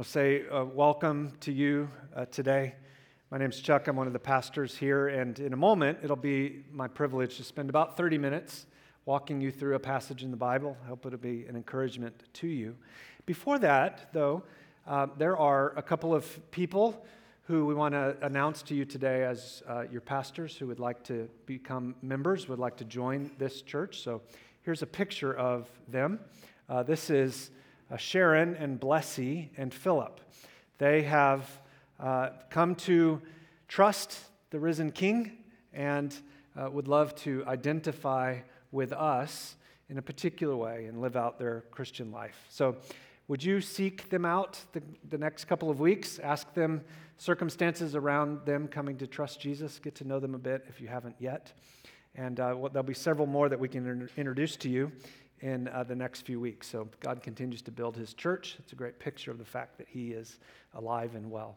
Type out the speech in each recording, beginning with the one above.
I'll say uh, welcome to you uh, today. My name's Chuck. I'm one of the pastors here, and in a moment, it'll be my privilege to spend about 30 minutes walking you through a passage in the Bible. I hope it'll be an encouragement to you. Before that, though, uh, there are a couple of people who we want to announce to you today as uh, your pastors who would like to become members, would like to join this church. So here's a picture of them. Uh, this is uh, Sharon and Blessy and Philip. They have uh, come to trust the risen King and uh, would love to identify with us in a particular way and live out their Christian life. So, would you seek them out the, the next couple of weeks? Ask them circumstances around them coming to trust Jesus. Get to know them a bit if you haven't yet. And uh, well, there'll be several more that we can introduce to you in uh, the next few weeks. So God continues to build his church. It's a great picture of the fact that he is alive and well.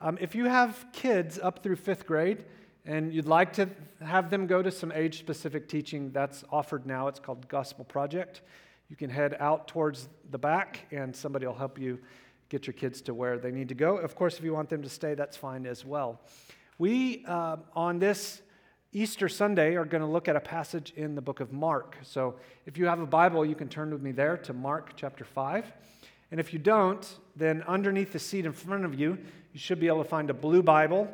Um, if you have kids up through fifth grade and you'd like to have them go to some age specific teaching, that's offered now. It's called Gospel Project. You can head out towards the back and somebody will help you get your kids to where they need to go. Of course, if you want them to stay, that's fine as well. We, uh, on this Easter Sunday are going to look at a passage in the book of Mark. So if you have a Bible, you can turn with me there to Mark chapter 5. And if you don't, then underneath the seat in front of you, you should be able to find a blue Bible.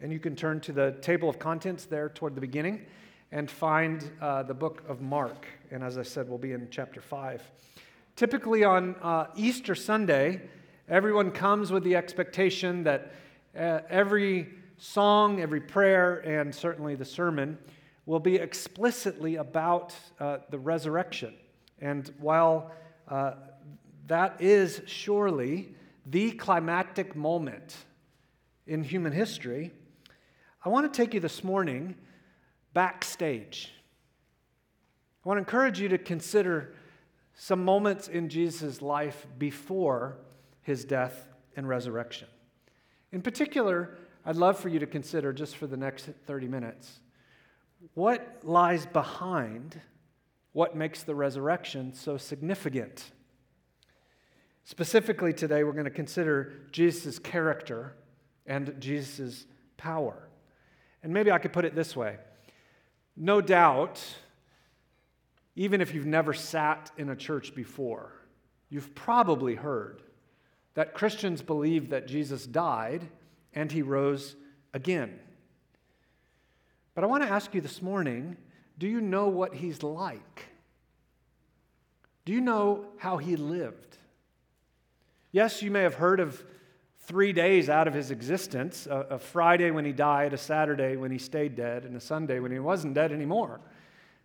And you can turn to the table of contents there toward the beginning and find uh, the book of Mark. And as I said, we'll be in chapter 5. Typically on uh, Easter Sunday, everyone comes with the expectation that uh, every song, every prayer, and certainly the sermon will be explicitly about uh, the resurrection. And while uh, that is surely the climactic moment in human history, I want to take you this morning backstage. I want to encourage you to consider some moments in Jesus' life before his death and resurrection. In particular, I'd love for you to consider just for the next 30 minutes what lies behind what makes the resurrection so significant. Specifically, today, we're going to consider Jesus' character and Jesus' power. And maybe I could put it this way no doubt, even if you've never sat in a church before, you've probably heard that Christians believe that Jesus died and he rose again. But I want to ask you this morning do you know what he's like? Do you know how he lived? Yes, you may have heard of three days out of his existence a, a, Friday when he died, a Saturday when he stayed dead, and a Sunday when he wasn't dead anymore.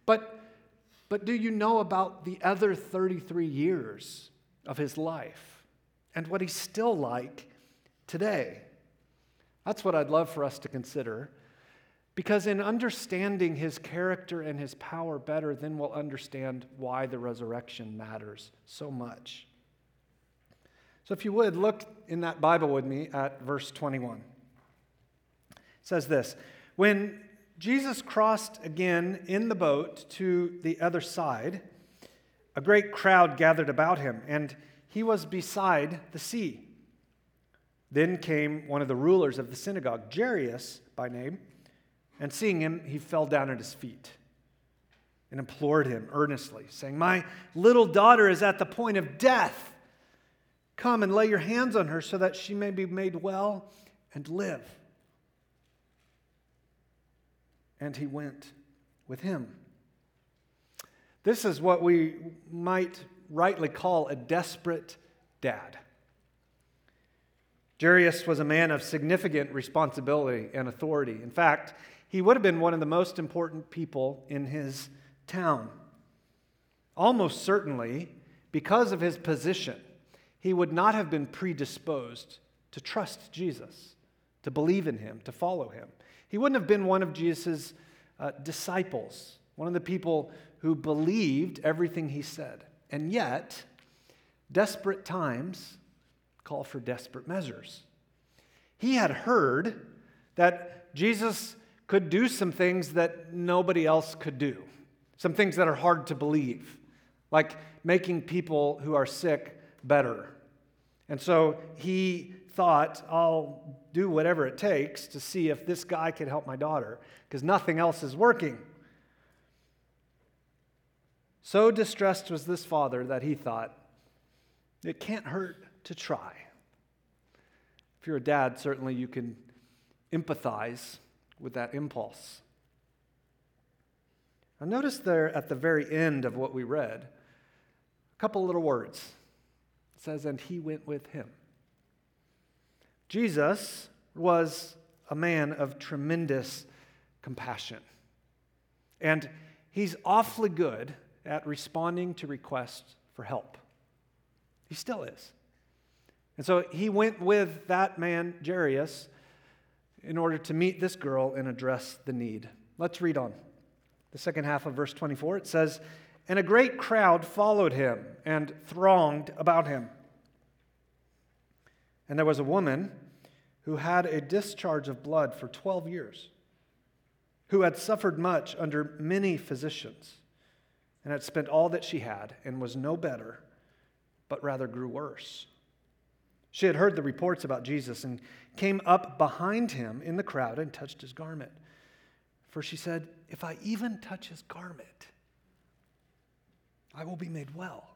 But, but do you know about the other 33 years of his life and what he's still like today? That's what I'd love for us to consider. Because in understanding his character and his power better, then we'll understand why the resurrection matters so much. So, if you would, look in that Bible with me at verse 21. It says this When Jesus crossed again in the boat to the other side, a great crowd gathered about him, and he was beside the sea. Then came one of the rulers of the synagogue, Jairus by name, and seeing him, he fell down at his feet and implored him earnestly, saying, My little daughter is at the point of death. Come and lay your hands on her so that she may be made well and live. And he went with him. This is what we might rightly call a desperate dad. Jairus was a man of significant responsibility and authority. In fact, he would have been one of the most important people in his town. Almost certainly, because of his position, he would not have been predisposed to trust Jesus, to believe in him, to follow him. He wouldn't have been one of Jesus' uh, disciples, one of the people who believed everything he said. And yet, desperate times call for desperate measures. He had heard that Jesus could do some things that nobody else could do, some things that are hard to believe, like making people who are sick better And so he thought, I'll do whatever it takes to see if this guy can help my daughter, because nothing else is working. So distressed was this father that he thought, it can't hurt to try. If you're a dad, certainly you can empathize with that impulse. Now, notice there at the very end of what we read, a couple little words. It says, and he went with him. Jesus was a man of tremendous compassion. And he's awfully good at responding to requests for help. He still is. And so he went with that man, Jairus, in order to meet this girl and address the need. Let's read on. The second half of verse 24 it says, And a great crowd followed him and thronged about him. And there was a woman who had a discharge of blood for 12 years, who had suffered much under many physicians, and had spent all that she had, and was no better, but rather grew worse. She had heard the reports about Jesus and came up behind him in the crowd and touched his garment. For she said, If I even touch his garment, I will be made well.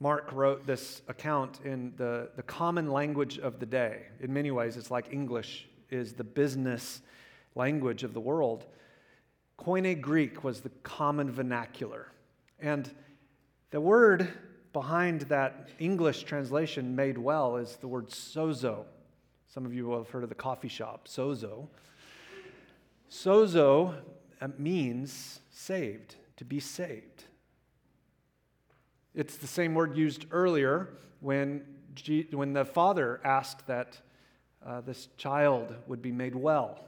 Mark wrote this account in the, the common language of the day. In many ways, it's like English is the business language of the world. Koine Greek was the common vernacular. And the word behind that English translation, made well, is the word sozo. Some of you will have heard of the coffee shop, sozo. Sozo uh, means saved, to be saved. It's the same word used earlier when, G- when the father asked that uh, this child would be made well.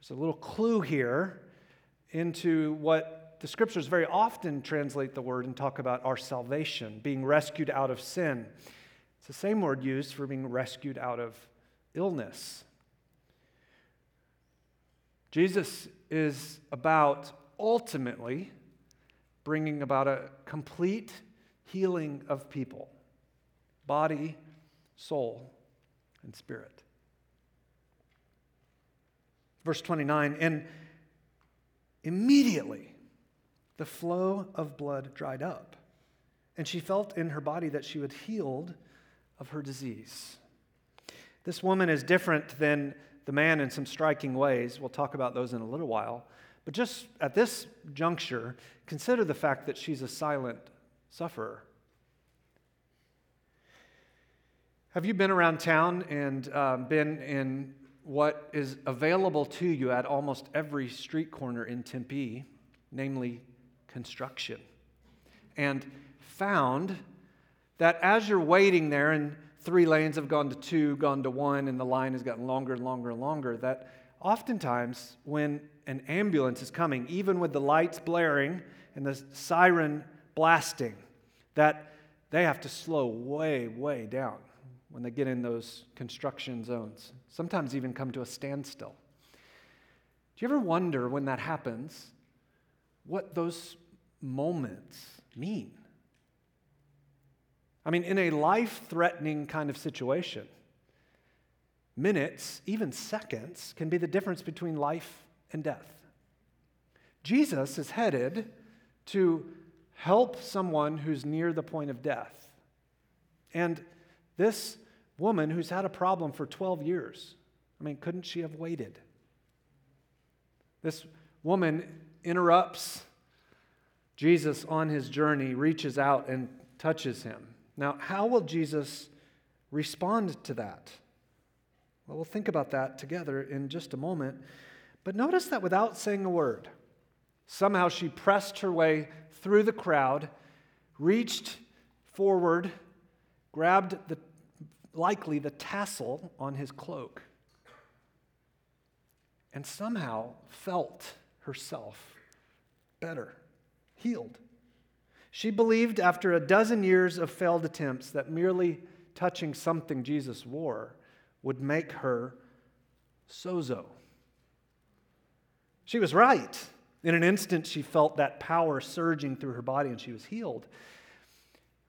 There's a little clue here into what the scriptures very often translate the word and talk about our salvation, being rescued out of sin. It's the same word used for being rescued out of illness. Jesus is about ultimately bringing about a complete healing of people body, soul, and spirit. Verse 29 And immediately the flow of blood dried up, and she felt in her body that she was healed of her disease. This woman is different than the man in some striking ways. We'll talk about those in a little while. But just at this juncture, consider the fact that she's a silent sufferer. Have you been around town and um, been in what is available to you at almost every street corner in Tempe, namely construction, and found that as you're waiting there and three lanes have gone to two, gone to one, and the line has gotten longer and longer and longer, that oftentimes when an ambulance is coming, even with the lights blaring and the siren blasting, that they have to slow way, way down when they get in those construction zones. Sometimes even come to a standstill. Do you ever wonder when that happens what those moments mean? I mean, in a life threatening kind of situation, minutes, even seconds, can be the difference between life and death. Jesus is headed to help someone who's near the point of death. And this woman who's had a problem for 12 years, I mean, couldn't she have waited? This woman interrupts Jesus on his journey, reaches out and touches him. Now, how will Jesus respond to that? Well, we'll think about that together in just a moment. But notice that without saying a word, somehow she pressed her way through the crowd, reached forward, grabbed the likely the tassel on his cloak, and somehow felt herself better, healed. She believed after a dozen years of failed attempts that merely touching something Jesus wore would make her sozo. She was right. In an instant, she felt that power surging through her body and she was healed.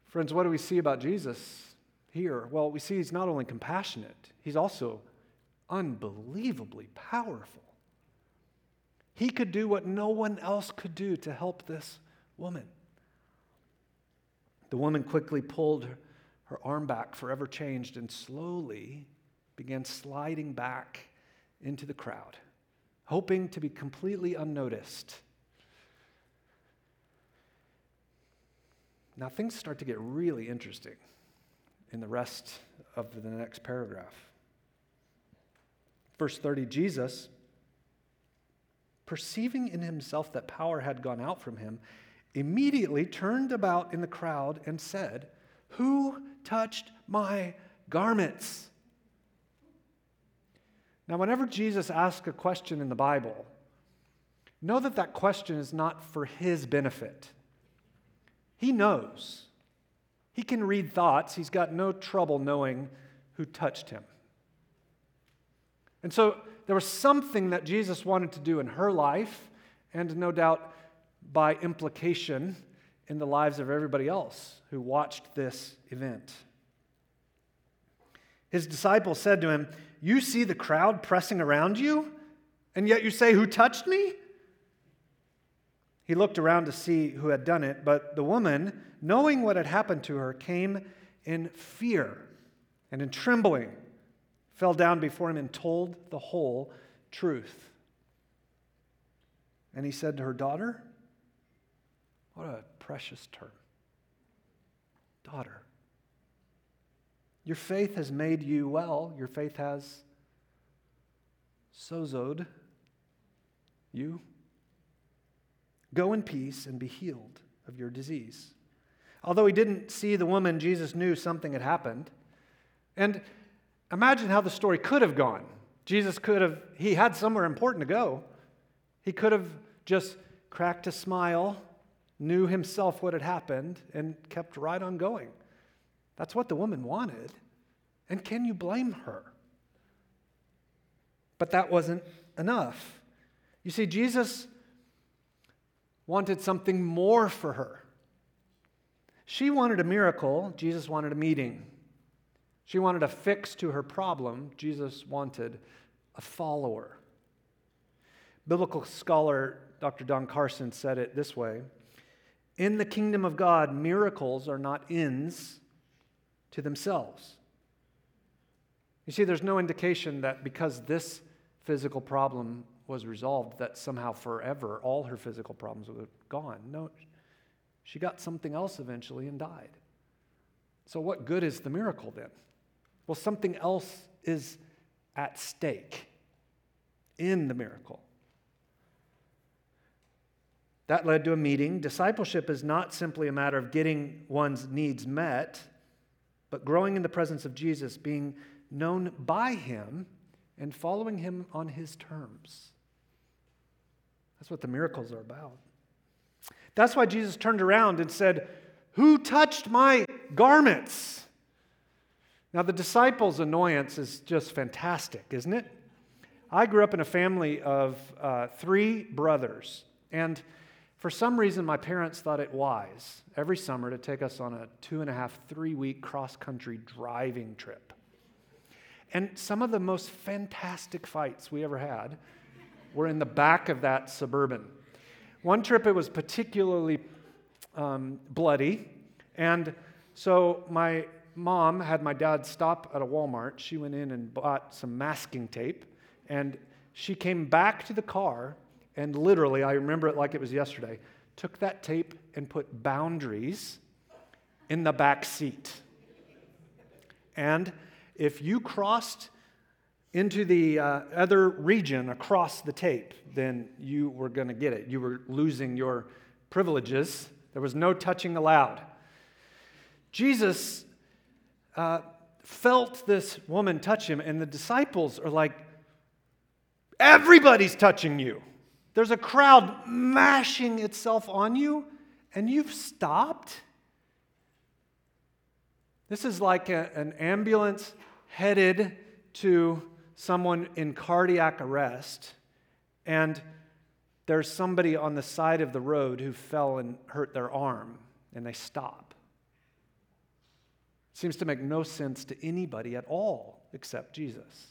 Friends, what do we see about Jesus here? Well, we see he's not only compassionate, he's also unbelievably powerful. He could do what no one else could do to help this woman. The woman quickly pulled her, her arm back, forever changed, and slowly began sliding back into the crowd, hoping to be completely unnoticed. Now, things start to get really interesting in the rest of the next paragraph. Verse 30 Jesus, perceiving in himself that power had gone out from him, immediately turned about in the crowd and said, Who touched my garments? Now, whenever Jesus asks a question in the Bible, know that that question is not for his benefit. He knows. He can read thoughts. He's got no trouble knowing who touched him. And so there was something that Jesus wanted to do in her life, and no doubt by implication in the lives of everybody else who watched this event. His disciples said to him, You see the crowd pressing around you, and yet you say, Who touched me? He looked around to see who had done it, but the woman, knowing what had happened to her, came in fear and in trembling, fell down before him and told the whole truth. And he said to her, Daughter, what a precious term. Daughter, your faith has made you well. Your faith has sozoed you. Go in peace and be healed of your disease. Although he didn't see the woman, Jesus knew something had happened. And imagine how the story could have gone. Jesus could have, he had somewhere important to go. He could have just cracked a smile, knew himself what had happened, and kept right on going. That's what the woman wanted. And can you blame her? But that wasn't enough. You see, Jesus wanted something more for her. She wanted a miracle, Jesus wanted a meeting. She wanted a fix to her problem, Jesus wanted a follower. Biblical scholar Dr. Don Carson said it this way In the kingdom of God, miracles are not ends to themselves. You see, there's no indication that because this physical problem was resolved that somehow forever all her physical problems were gone. No, she got something else eventually and died. So, what good is the miracle then? Well, something else is at stake in the miracle. That led to a meeting. Discipleship is not simply a matter of getting one's needs met, but growing in the presence of Jesus, being known by him, and following him on his terms. That's what the miracles are about. That's why Jesus turned around and said, Who touched my garments? Now, the disciples' annoyance is just fantastic, isn't it? I grew up in a family of uh, three brothers, and for some reason, my parents thought it wise every summer to take us on a two and a half, three week cross country driving trip. And some of the most fantastic fights we ever had were in the back of that suburban. One trip, it was particularly um, bloody. And so my mom had my dad stop at a Walmart. She went in and bought some masking tape. And she came back to the car and literally, I remember it like it was yesterday, took that tape and put boundaries in the back seat. And if you crossed into the uh, other region across the tape, then you were going to get it. You were losing your privileges. There was no touching allowed. Jesus uh, felt this woman touch him, and the disciples are like, Everybody's touching you. There's a crowd mashing itself on you, and you've stopped. This is like a, an ambulance headed to someone in cardiac arrest and there's somebody on the side of the road who fell and hurt their arm, and they stop. It seems to make no sense to anybody at all except Jesus.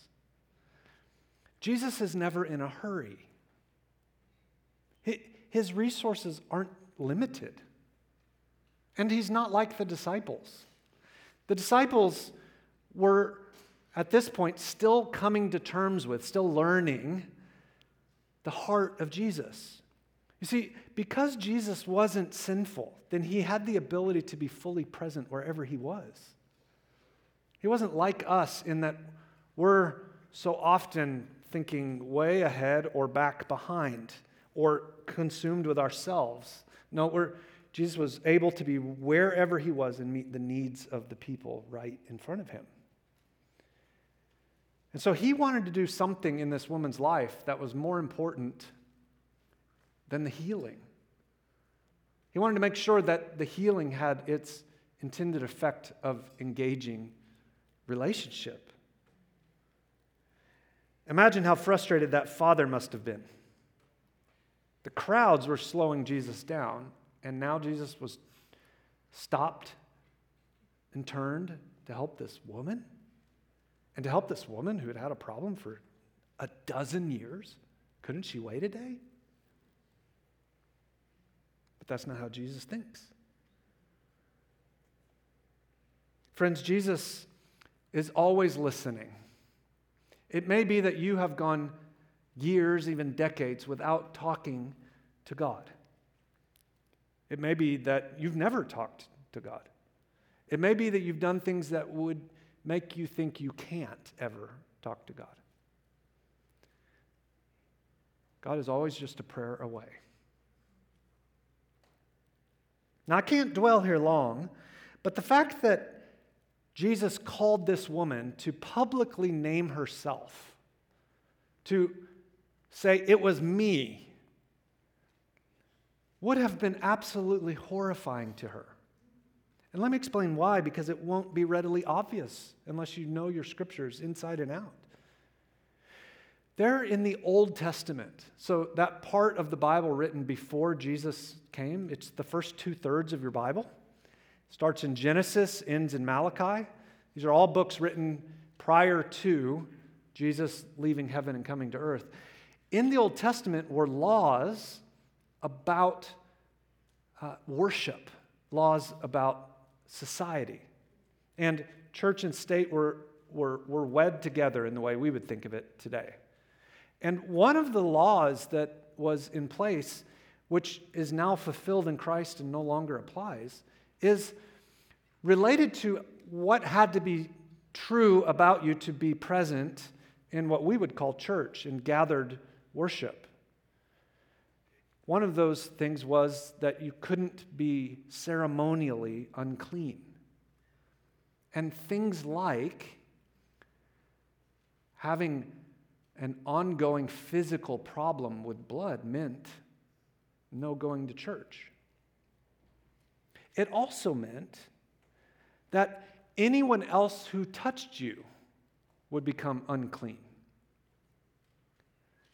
Jesus is never in a hurry. His resources aren't limited. And he's not like the disciples. The disciples were, at this point, still coming to terms with, still learning the heart of Jesus. You see, because Jesus wasn't sinful, then he had the ability to be fully present wherever he was. He wasn't like us in that we're so often thinking way ahead or back behind or consumed with ourselves. No, we're, Jesus was able to be wherever he was and meet the needs of the people right in front of him. And so he wanted to do something in this woman's life that was more important than the healing. He wanted to make sure that the healing had its intended effect of engaging relationship. Imagine how frustrated that father must have been. The crowds were slowing Jesus down, and now Jesus was stopped and turned to help this woman. And to help this woman who had had a problem for a dozen years, couldn't she wait a day? But that's not how Jesus thinks. Friends, Jesus is always listening. It may be that you have gone years, even decades, without talking to God. It may be that you've never talked to God. It may be that you've done things that would make you think you can't ever talk to God. God is always just a prayer away. Now, I can't dwell here long, but the fact that Jesus called this woman to publicly name herself, to say, It was me, would have been absolutely horrifying to her. And let me explain why, because it won't be readily obvious unless you know your scriptures inside and out. They're in the Old Testament. So, that part of the Bible written before Jesus came, it's the first two thirds of your Bible. It starts in Genesis, ends in Malachi. These are all books written prior to Jesus leaving heaven and coming to earth. In the Old Testament were laws about uh, worship, laws about society. And church and state were, were, were wed together in the way we would think of it today. And one of the laws that was in place, which is now fulfilled in Christ and no longer applies, is related to what had to be true about you to be present in what we would call church and gathered worship. One of those things was that you couldn't be ceremonially unclean. And things like having an ongoing physical problem with blood meant no going to church. It also meant that anyone else who touched you would become unclean.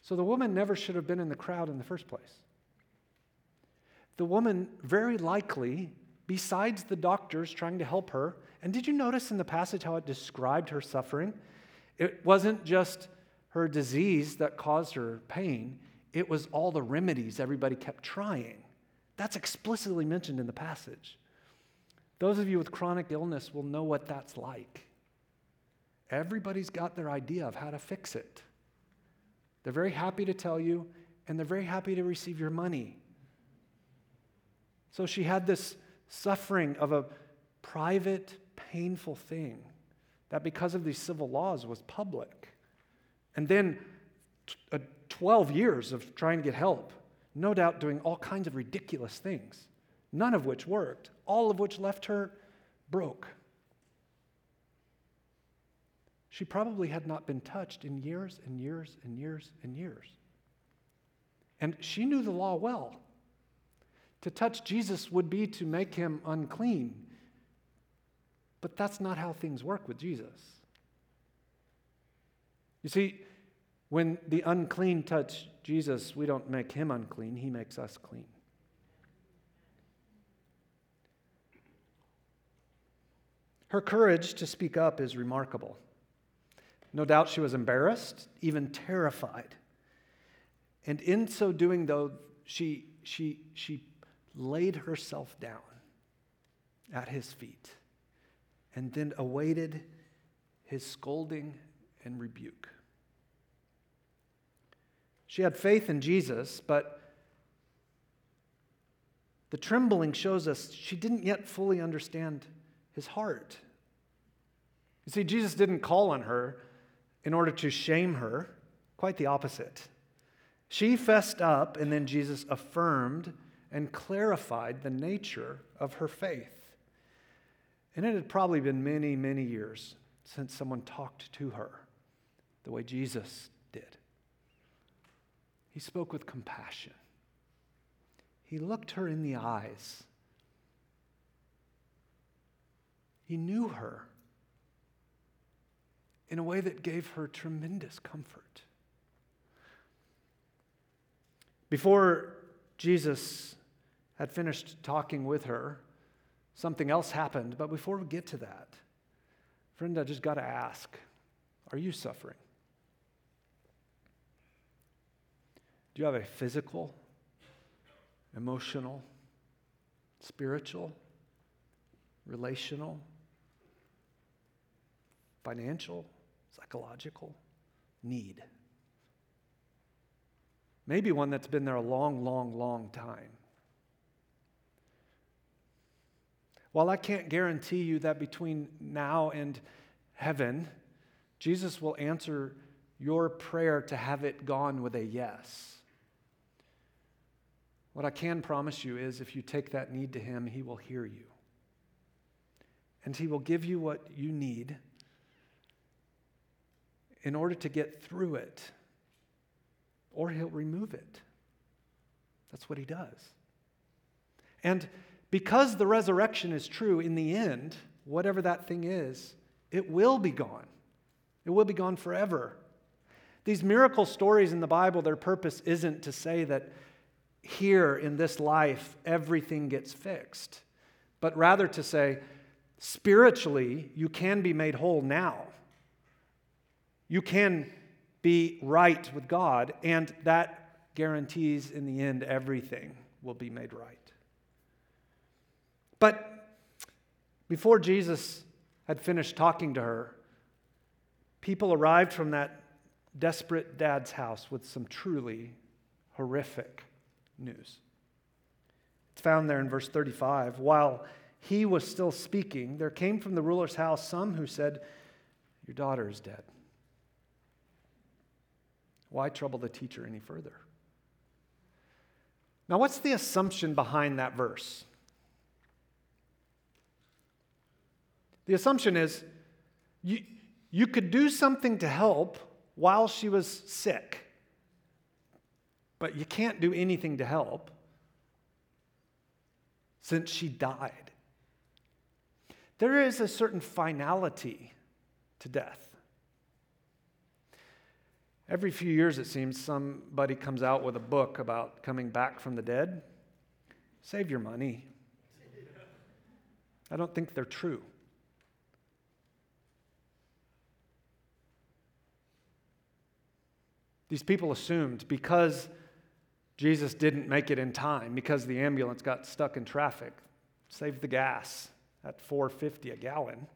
So the woman never should have been in the crowd in the first place the woman very likely, besides the doctors trying to help her, and did you notice in the passage how it described her suffering? It wasn't just her disease that caused her pain, it was all the remedies everybody kept trying. That's explicitly mentioned in the passage. Those of you with chronic illness will know what that's like. Everybody's got their idea of how to fix it. They're very happy to tell you, and they're very happy to receive your money. So she had this suffering of a private, painful thing that, because of these civil laws, was public. And then uh, 12 years of trying to get help, no doubt doing all kinds of ridiculous things, none of which worked, all of which left her broke. She probably had not been touched in years and years and years and years. And she knew the law well. To touch Jesus would be to make him unclean. But that's not how things work with Jesus. You see, When the unclean touch Jesus, we don't make him unclean, he makes us clean. Her courage to speak up is remarkable. No doubt she was embarrassed, even terrified. And in so doing, though, she, she, she laid herself down at his feet and then awaited his scolding and rebuke. She had faith in Jesus, but the trembling shows us she didn't yet fully understand his heart. You see, Jesus didn't call on her in order to shame her, quite the opposite. She fessed up, and then Jesus affirmed and clarified the nature of her faith. And it had probably been many, many years since someone talked to her the way Jesus did. He spoke with compassion, he looked her in the eyes, he knew her in a way that gave her tremendous comfort. Before Jesus had finished talking with her, something else happened. But before we get to that, friend, I just got to ask are you suffering? Do you have a physical, emotional, spiritual, relational, financial, psychological need? Maybe one that's been there a long, long, long time. While I can't guarantee you that between now and heaven, Jesus will answer your prayer to have it gone with a yes. What I can promise you is if you take that need to Him, He will hear you. And He will give you what you need in order to get through it or he'll remove it. That's what he does. And because the resurrection is true, in the end, whatever that thing is, it will be gone. It will be gone forever. These miracle stories in the Bible, their purpose isn't to say that here in this life everything gets fixed, but rather to say, spiritually, you can be made whole now. You can be right with God, and that guarantees in the end everything will be made right. But before Jesus had finished talking to her, people arrived from that desperate dad's house with some truly horrific news. It's found there in verse 35. While he was still speaking, there came from the ruler's house some who said, Your daughter is dead. Why trouble the teacher any further? Now, what's the assumption behind that verse? The assumption is you, you could do something to help while she was sick, but you can't do anything to help since she died. There is a certain finality to death. Every few years, it seems, somebody comes out with a book about coming back from the dead. Save your money. I don't think they're true. These people assumed because Jesus didn't make it in time, because the ambulance got stuck in traffic, save the gas at 450 a gallon.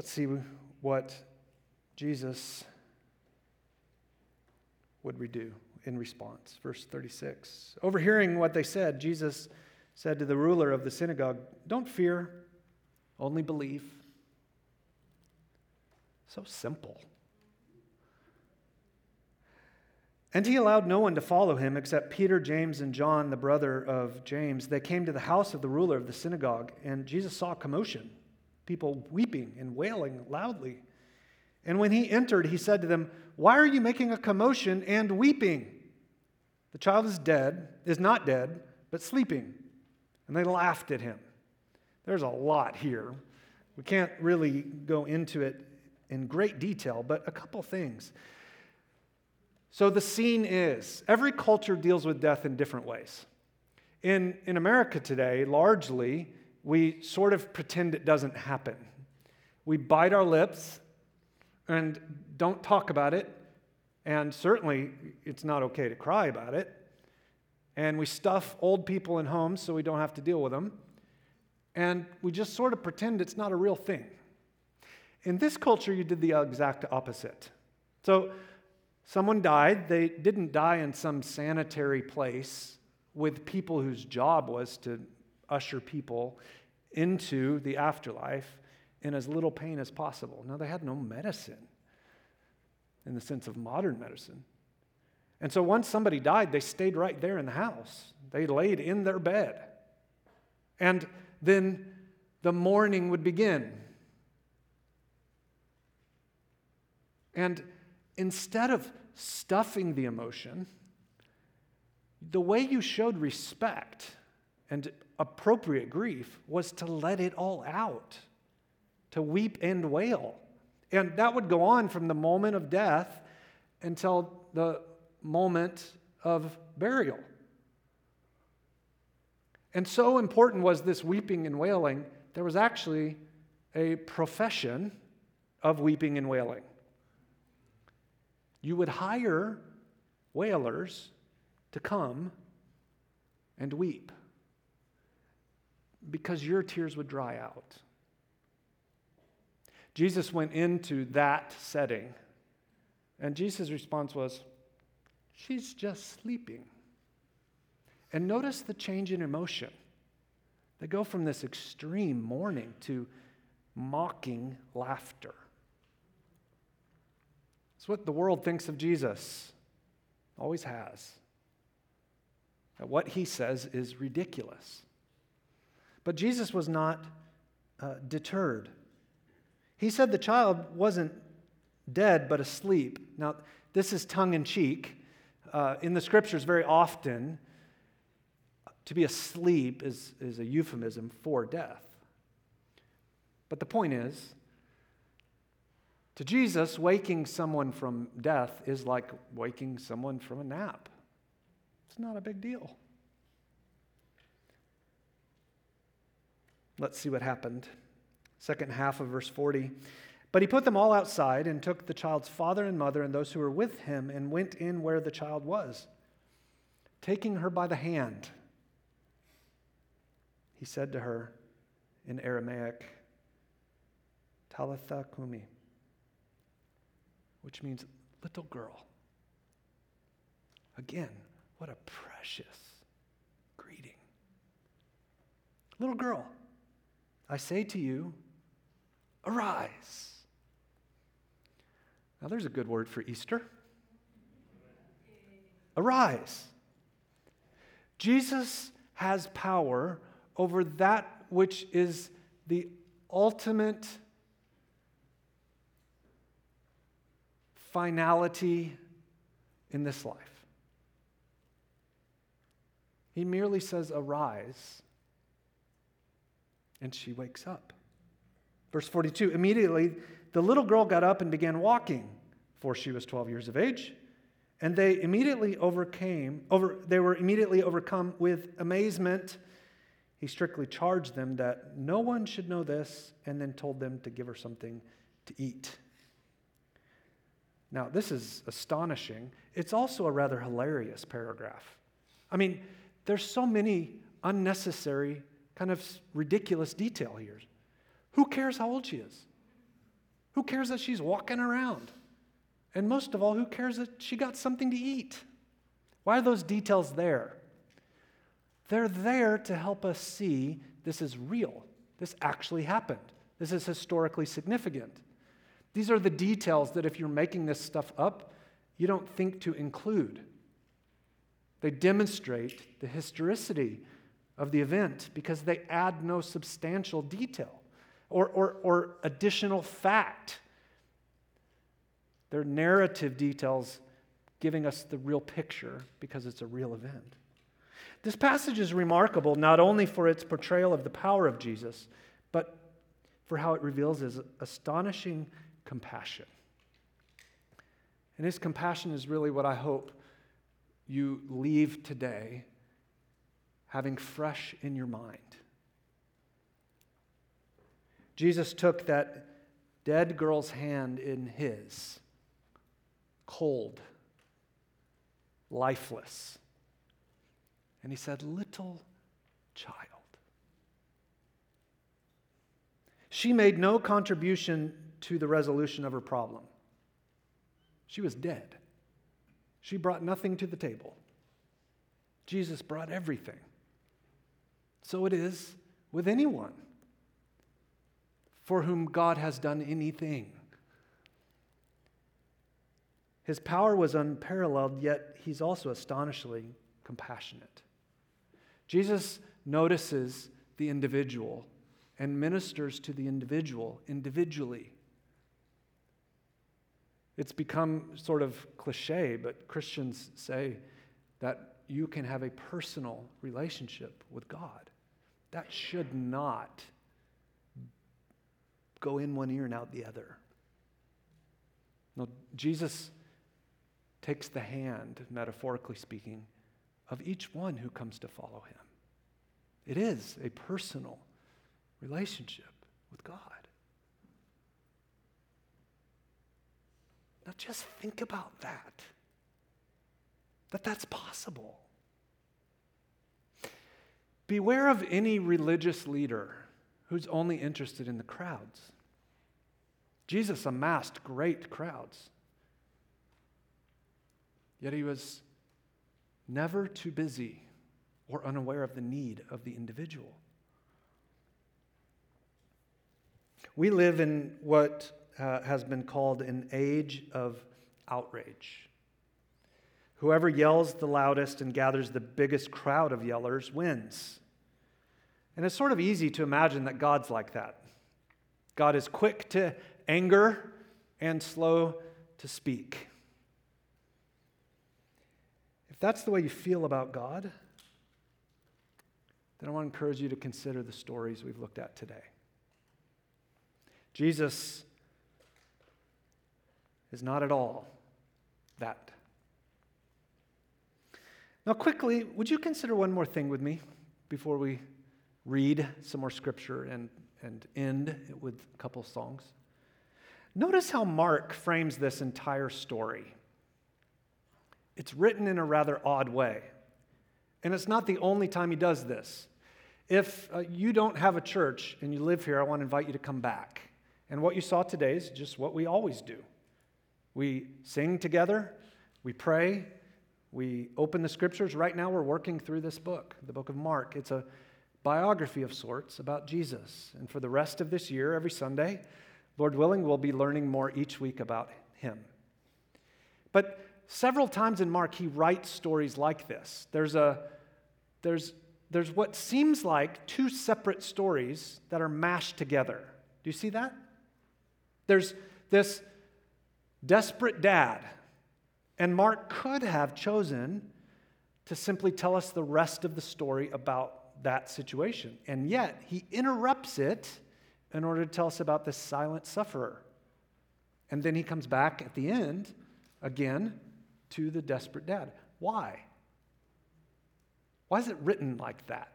Let's see what Jesus would redo in response. Verse 36. Overhearing what they said, Jesus said to the ruler of the synagogue, Don't fear, only believe. So simple. And he allowed no one to follow him except Peter, James, and John, the brother of James. They came to the house of the ruler of the synagogue, and Jesus saw commotion people weeping and wailing loudly. And when he entered, he said to them, Why are you making a commotion and weeping? The child is dead, is not dead, but sleeping. And they laughed at him. There's a lot here. We can't really go into it in great detail, but a couple things. So the scene is every culture deals with death in different ways. In, in America today, largely, we sort of pretend it doesn't happen. We bite our lips and don't talk about it, and certainly it's not okay to cry about it. And we stuff old people in homes so we don't have to deal with them. And we just sort of pretend it's not a real thing. In this culture, you did the exact opposite. So, someone died. They didn't die in some sanitary place with people whose job was to usher people into the afterlife in as little pain as possible. Now, they had no medicine in the sense of modern medicine. And so once somebody died, they stayed right there in the house. They laid in their bed. And then the mourning would begin. And instead of stuffing the emotion, the way you showed respect and appropriate grief was to let it all out, to weep and wail. And that would go on from the moment of death until the moment of burial. And so important was this weeping and wailing, there was actually a profession of weeping and wailing. You would hire wailers to come and weep because your tears would dry out. Jesus went into that setting, and Jesus' response was, She's just sleeping. And notice the change in emotion. They go from this extreme mourning to mocking laughter. It's what the world thinks of Jesus, always has. That what he says is ridiculous. But Jesus was not uh, deterred. He said the child wasn't dead but asleep. Now, this is tongue in cheek. Uh, in the scriptures, very often, to be asleep is, is a euphemism for death. But the point is, to Jesus, waking someone from death is like waking someone from a nap. It's not a big deal. Let's see what happened. Second half of verse 40. But he put them all outside and took the child's father and mother and those who were with him and went in where the child was. Taking her by the hand, he said to her in Aramaic, Talitha Kumi, which means little girl. Again, what a precious greeting. Little girl, I say to you, arise. Now, there's a good word for Easter. Arise. Jesus has power over that which is the ultimate finality in this life. He merely says, Arise, and she wakes up. Verse 42 Immediately, the little girl got up and began walking, for she was 12 years of age. And they immediately overcame, over, they were immediately overcome with amazement. He strictly charged them that no one should know this, and then told them to give her something to eat. Now, this is astonishing. It's also a rather hilarious paragraph. I mean, there's so many unnecessary, kind of ridiculous detail here. Who cares how old she is? Who cares that she's walking around? And most of all, who cares that she got something to eat? Why are those details there? They're there to help us see this is real. This actually happened. This is historically significant. These are the details that if you're making this stuff up, you don't think to include. They demonstrate the historicity of the event because they add no substantial detail or, or, or additional fact. They're narrative details giving us the real picture because it's a real event. This passage is remarkable not only for its portrayal of the power of Jesus, but for how it reveals his astonishing compassion. And his compassion is really what I hope you leave today having fresh in your mind. Jesus took that dead girl's hand in his, cold, lifeless, and he said, Little child. She made no contribution to the resolution of her problem. She was dead. She brought nothing to the table. Jesus brought everything. So it is with anyone for whom God has done anything. His power was unparalleled, yet he's also astonishingly compassionate. Jesus notices the individual and ministers to the individual individually. It's become sort of cliche, but Christians say that you can have a personal relationship with God. That should not go in one ear and out the other. No, Jesus takes the hand, metaphorically speaking, of each one who comes to follow him. It is a personal relationship with God. Now just think about that. That that's possible. Beware of any religious leader who's only interested in the crowds. Jesus amassed great crowds. Yet he was never too busy or unaware of the need of the individual. We live in what uh, has been called an age of outrage. Whoever yells the loudest and gathers the biggest crowd of yellers wins. And it's sort of easy to imagine that God's like that. God is quick to anger and slow to speak. If that's the way you feel about God, then I want to encourage you to consider the stories we've looked at today. Jesus is not at all that. Now, quickly, would you consider one more thing with me before we read some more scripture and, and end with a couple songs? Notice how Mark frames this entire story. It's written in a rather odd way. And it's not the only time he does this. If uh, you don't have a church and you live here, I want to invite you to come back. And what you saw today is just what we always do we sing together, we pray, we open the scriptures. Right now, we're working through this book, the book of Mark. It's a biography of sorts about Jesus. And for the rest of this year, every Sunday, Lord willing, we'll be learning more each week about him. But several times in Mark, he writes stories like this. There's, a, there's, there's what seems like two separate stories that are mashed together. Do you see that? There's this desperate dad, and Mark could have chosen to simply tell us the rest of the story about that situation. And yet, he interrupts it in order to tell us about this silent sufferer. And then he comes back at the end again to the desperate dad. Why? Why is it written like that?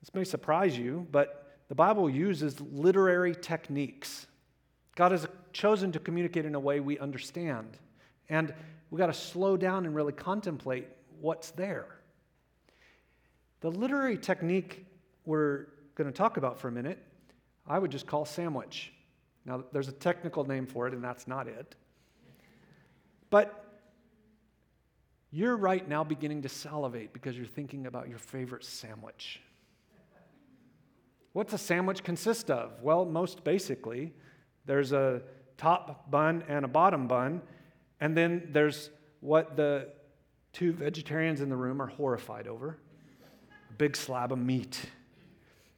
This may surprise you, but the Bible uses literary techniques. God has chosen to communicate in a way we understand. And we've got to slow down and really contemplate what's there. The literary technique we're going to talk about for a minute, I would just call sandwich. Now, there's a technical name for it, and that's not it. But you're right now beginning to salivate because you're thinking about your favorite sandwich. What's a sandwich consist of? Well, most basically, there's a top bun and a bottom bun, and then there's what the two vegetarians in the room are horrified over big slab of meat.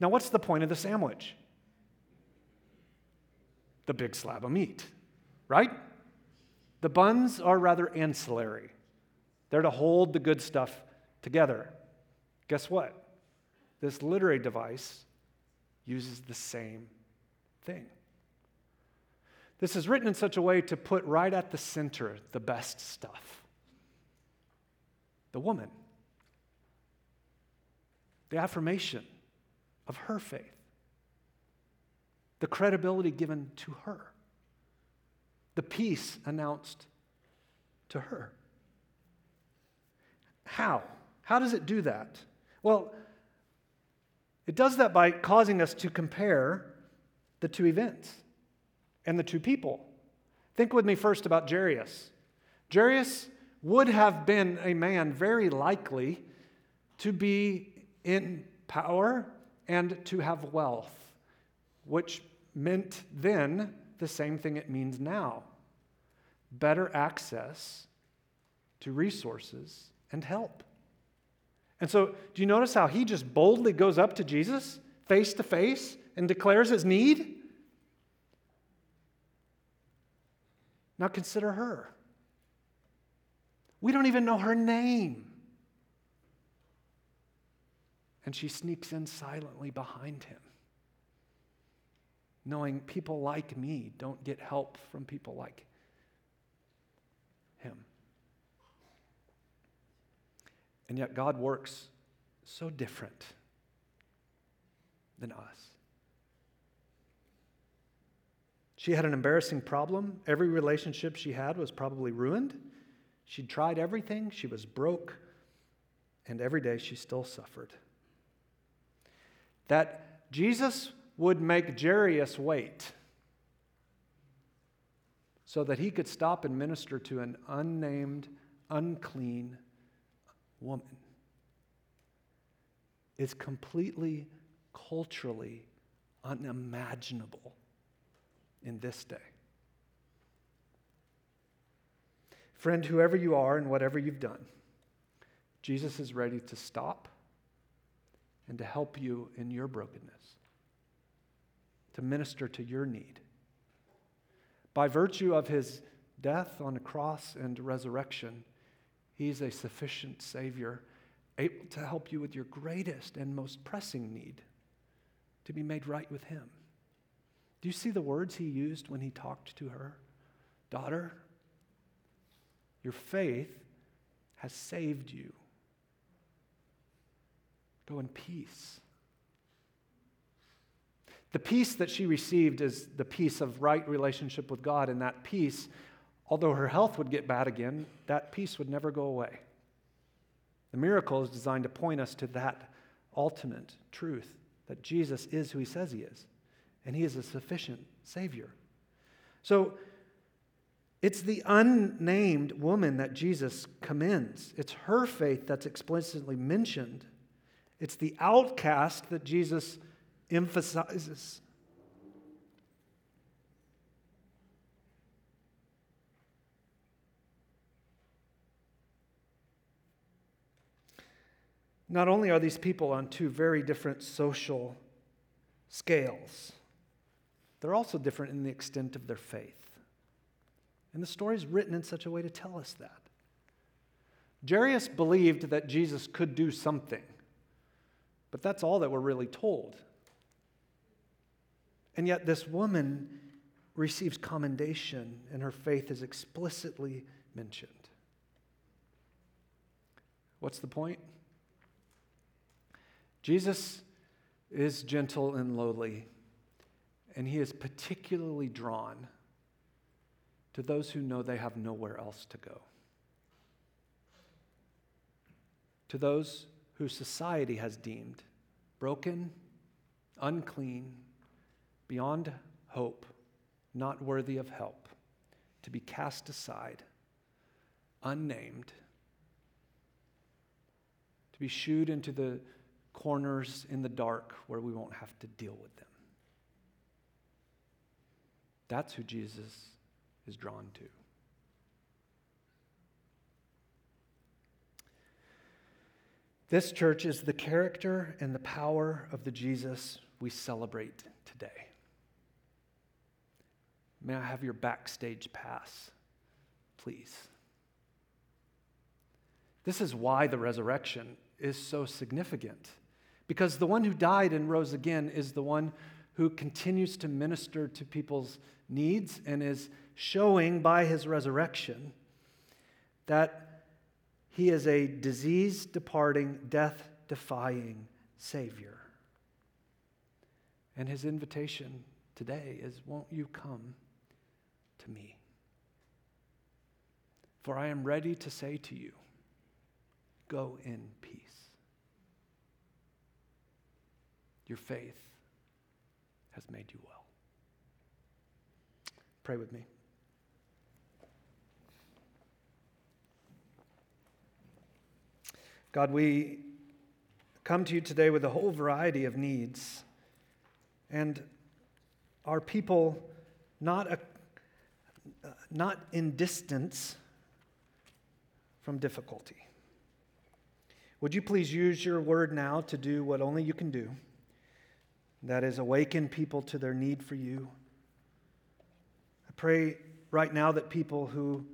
Now, what's the point of the sandwich? The big slab of meat, right? The buns are rather ancillary. They're to hold the good stuff together. Guess what? This literary device uses the same thing. This is written in such a way to put right at the center the best stuff the woman, the affirmation of her faith, the credibility given to her, the peace announced to her. How? How does it do that? Well, it does that by causing us to compare the two events and the two people. Think with me first about Jairus. Jairus would have been a man very likely to be in power and to have wealth, which meant then the same thing it means now better access to resources and help. And so, do you notice how he just boldly goes up to Jesus face to face and declares his need? Now consider her. We don't even know her name. And she sneaks in silently behind him, knowing people like me don't get help from people like him. And yet, God works so different than us. She had an embarrassing problem. Every relationship she had was probably ruined. She'd tried everything, she was broke, and every day she still suffered. That Jesus would make Jairus wait so that he could stop and minister to an unnamed, unclean woman is completely culturally unimaginable in this day. Friend, whoever you are and whatever you've done, Jesus is ready to stop and to help you in your brokenness, to minister to your need. By virtue of his death on the cross and resurrection, he's a sufficient Savior, able to help you with your greatest and most pressing need to be made right with him. Do you see the words he used when he talked to her? Daughter, your faith has saved you. Go in peace. The peace that she received is the peace of right relationship with God, and that peace, although her health would get bad again, that peace would never go away. The miracle is designed to point us to that ultimate truth that Jesus is who he says he is and he is a sufficient Savior. So it's the unnamed woman that Jesus commends. It's her faith that's explicitly mentioned. It's the outcast that Jesus emphasizes. Not only are these people on two very different social scales, they're also different in the extent of their faith. And the story is written in such a way to tell us that. Jairus believed that Jesus could do something, but that's all that we're really told. And yet, this woman receives commendation, and her faith is explicitly mentioned. What's the point? Jesus is gentle and lowly and he is particularly drawn to those who know they have nowhere else to go, to those who society has deemed broken, unclean, beyond hope, not worthy of help, to be cast aside, unnamed, to be shooed into the corners in the dark where we won't have to deal with them. That's who Jesus is drawn to. This church is the character and the power of the Jesus we celebrate today. May I have your backstage pass, please? This is why the resurrection is so significant, Because the one who died and rose again is the one who continues to minister to people's needs and is showing by his resurrection that he is a disease departing, death defying Savior. And his invitation today is Won't you come to me? For I am ready to say to you, Go in peace. Your faith has made you well. Pray with me. God, we come to you today with a whole variety of needs. And our people, not, a, not in distance from difficulty. Would you please use your word now to do what only you can do? That is, awaken people to their need for you. I pray right now that people who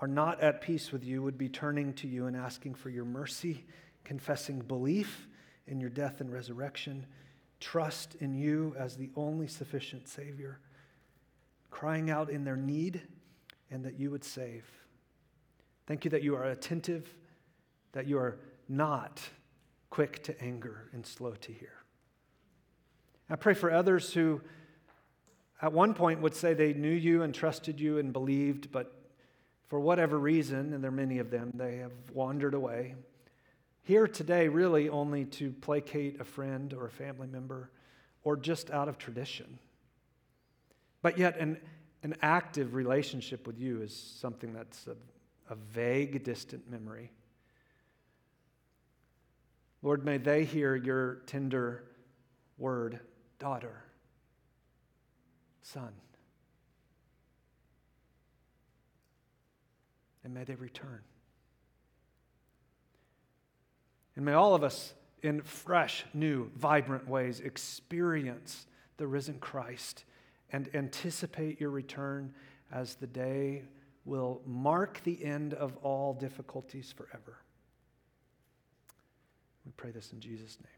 are not at peace with you would be turning to you and asking for your mercy, confessing belief in your death and resurrection, trust in you as the only sufficient Savior, crying out in their need and that you would save. Thank you that you are attentive, that you are not quick to anger and slow to hear. I pray for others who at one point would say they knew you and trusted you and believed, but for whatever reason, and there are many of them, they have wandered away. Here today, really only to placate a friend or a family member or just out of tradition. But yet, an, an active relationship with you is something that's a, a vague, distant memory. Lord, may they hear your tender word, daughter, son. And may they return. And may all of us, in fresh, new, vibrant ways, experience the risen Christ and anticipate your return as the day will mark the end of all difficulties forever. We pray this in Jesus' name.